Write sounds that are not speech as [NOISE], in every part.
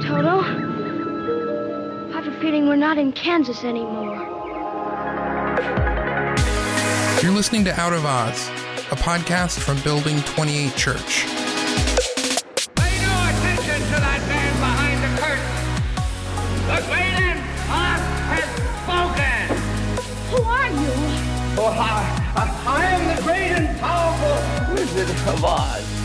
Toto. I have a feeling we're not in Kansas anymore. You're listening to Out of Oz, a podcast from Building 28 Church. Pay no attention to that man behind the curtain. The great Oz has spoken. Who are you? Oh, I, I, I am the great and powerful Wizard of Oz.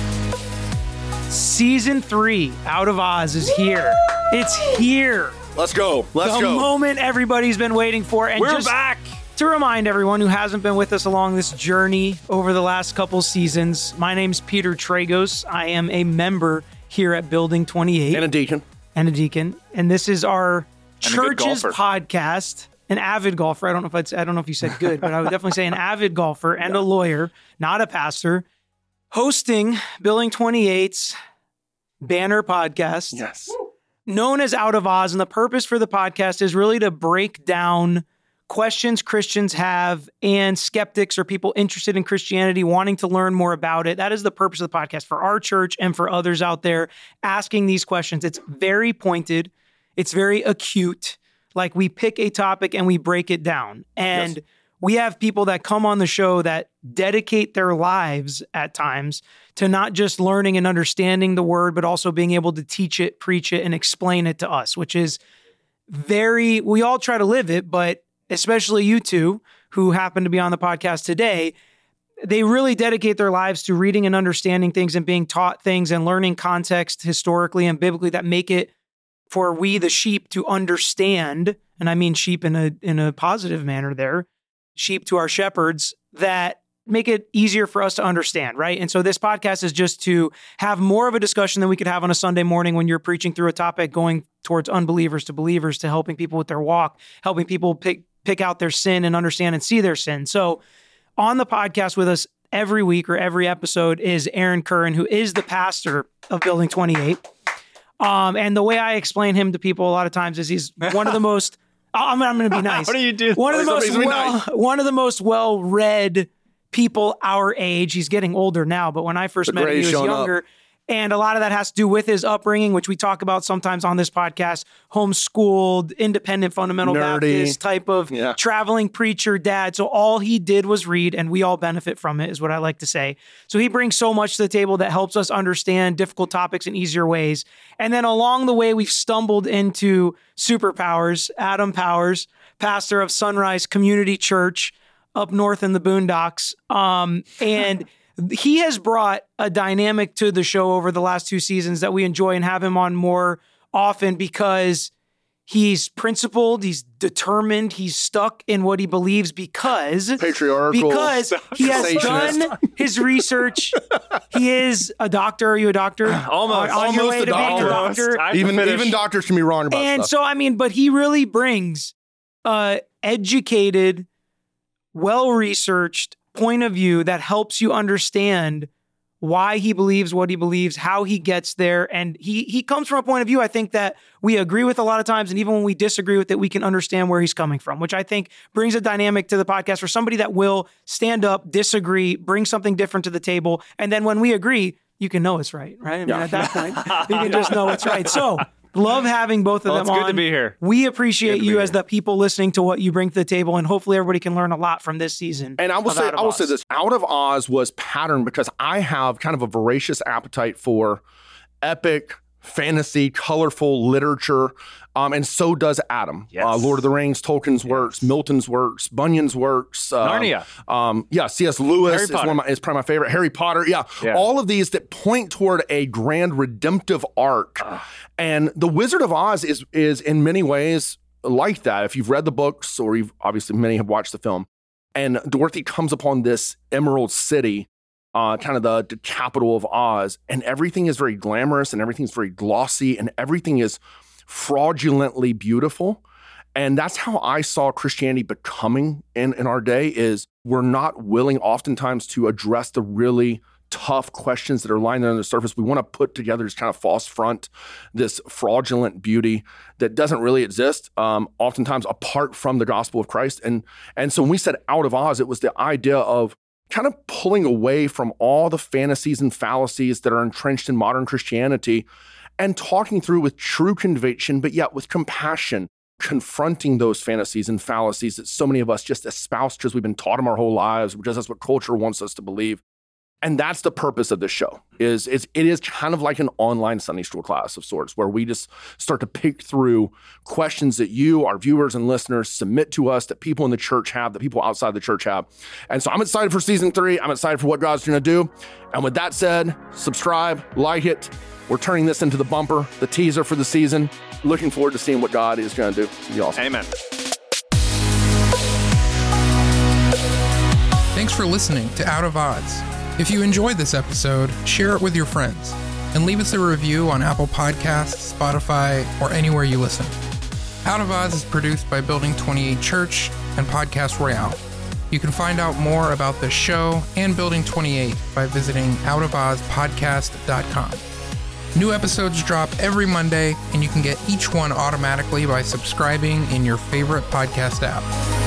Season three, Out of Oz, is here. It's here. Let's go. Let's the go. The moment everybody's been waiting for. And We're just back. To remind everyone who hasn't been with us along this journey over the last couple seasons, my name's Peter Tragos. I am a member here at Building 28 And a deacon. and a deacon, and this is our And church's podcast. An avid golfer. I don't know if I'd, say- I don't know if you said good, but I would definitely say an avid golfer and a lawyer, not a pastor, hosting Building 28's banner podcast Yes. known as Out of Oz. And the purpose for the podcast is really to break down questions Christians have and skeptics or people interested in Christianity wanting to learn more about it. That is the purpose of the podcast for our church and for others out there asking these questions. It's very pointed, it's very acute. Like we pick a topic and we break it down. And we have people that come on the show that dedicate their lives at times to not just learning and understanding the word, but also being able to teach it, preach it, and explain it to us, which is very, we all try to live it, but especially you two who happen to be on the podcast today, they really dedicate their lives to reading and understanding things and being taught things and learning context historically and biblically that make it for we the sheep to understand and i mean sheep in a in a positive manner there sheep to our shepherds that make it easier for us to understand right and so this podcast is just to have more of a discussion than we could have on a sunday morning when you're preaching through a topic going towards unbelievers to believers to helping people with their walk helping people pick pick out their sin and understand and see their sin so on the podcast with us every week or every episode is Aaron Curran, who is the pastor of Building 28. Um, and the way I explain him to people a lot of times is he's one of the [LAUGHS] most. I'm, I'm going to be [LAUGHS] nice. What do you do? One of the most he's gonna be well, nice. one of the most well read people our age. He's getting older now, but when I first The met him, he was younger. up. And a lot of that has to do with his upbringing, which we talk about sometimes on this podcast. Homeschooled, independent, fundamental Nerdy. Baptist type of Yeah. traveling preacher dad. So all he did was read, and we all benefit from it, is what I like to say. So he brings so much to the table that helps us understand difficult topics in easier ways. And then along the way, we've stumbled into superpowers. Adam Powers, pastor of Sunrise Community Church up north in the boondocks. Um, and [LAUGHS] he has brought a dynamic to the show over the last two seasons that we enjoy and have him on more often because he's principled, he's determined, he's stuck in what he believes because Patriarchal. because he has done his research. he is a doctor. Are you a doctor? [LAUGHS] Almost. on your Almost way a to being a doctor. doctor. I have to even finish. even doctors can be wrong about And stuff. so, I mean, but he really brings a educated, well researched point of view that helps you understand why he believes what he believes, how he gets there. And he he comes from a point of view I think that we agree with a lot of times. And even when we disagree with it, we can understand where he's coming from, which I think brings a dynamic to the podcast for somebody that will stand up, disagree, bring something different to the table. And then when we agree, you can know it's right, right? I mean, at that point, [LAUGHS] you can just know it's right. So love having both of Well, them it's good on. to be here. We appreciate Good to be you as here. the people listening to what you bring to the table, and hopefully everybody can learn a lot from this season. And I will say, I will Oz. say this: Out of Oz was patterned because I have kind of a voracious appetite for epic, fantasy, colorful literature, um, and so does Adam. Yes. Uh, Lord of the Rings, Tolkien's works, Milton's works, Bunyan's works, um, Narnia. Um, yeah, C.S. Lewis is one of my is probably my favorite. Harry Potter, yeah, Yeah. all of these that point toward a grand redemptive arc. And the Wizard of Oz is is in many ways like that. If you've read the books, or you've obviously many have watched the film, and Dorothy comes upon this Emerald City, uh, kind of the, the capital of Oz, and everything is very glamorous and everything's very glossy and everything is fraudulently beautiful. And that's how I saw Christianity becoming in, in our day is we're not willing oftentimes to address the really tough questions that are lying there on the surface. We want to put together this kind of false front, this fraudulent beauty that doesn't really exist, um, oftentimes apart from the gospel of Christ. And and so when we said out of Oz, it was the idea of kind of pulling away from all the fantasies and fallacies that are entrenched in modern Christianity and talking through with true conviction, but yet with compassion, confronting those fantasies and fallacies that so many of us just espouse because we've been taught them our whole lives, because that's what culture wants us to believe and that's the purpose of this show is, is it is kind of like an online sunday school class of sorts where we just start to pick through questions that you our viewers and listeners submit to us that people in the church have that people outside the church have. And so i'm excited for season three. I'm excited for what god's going to do. And with that said subscribe like it. We're turning this into the bumper the teaser for the season. Looking forward to seeing what god is going to do. Be awesome. Amen. Thanks for listening to Out of Oz. If you enjoyed this episode, share it with your friends and leave us a review on Apple Podcasts, Spotify, or anywhere you listen. Out of Oz is produced by Building 28 Church and Podcast Royale. You can find out more about this show and Building 28 by visiting outofozpodcast.com. New episodes drop every Monday, and you can get each one automatically by subscribing in your favorite podcast app.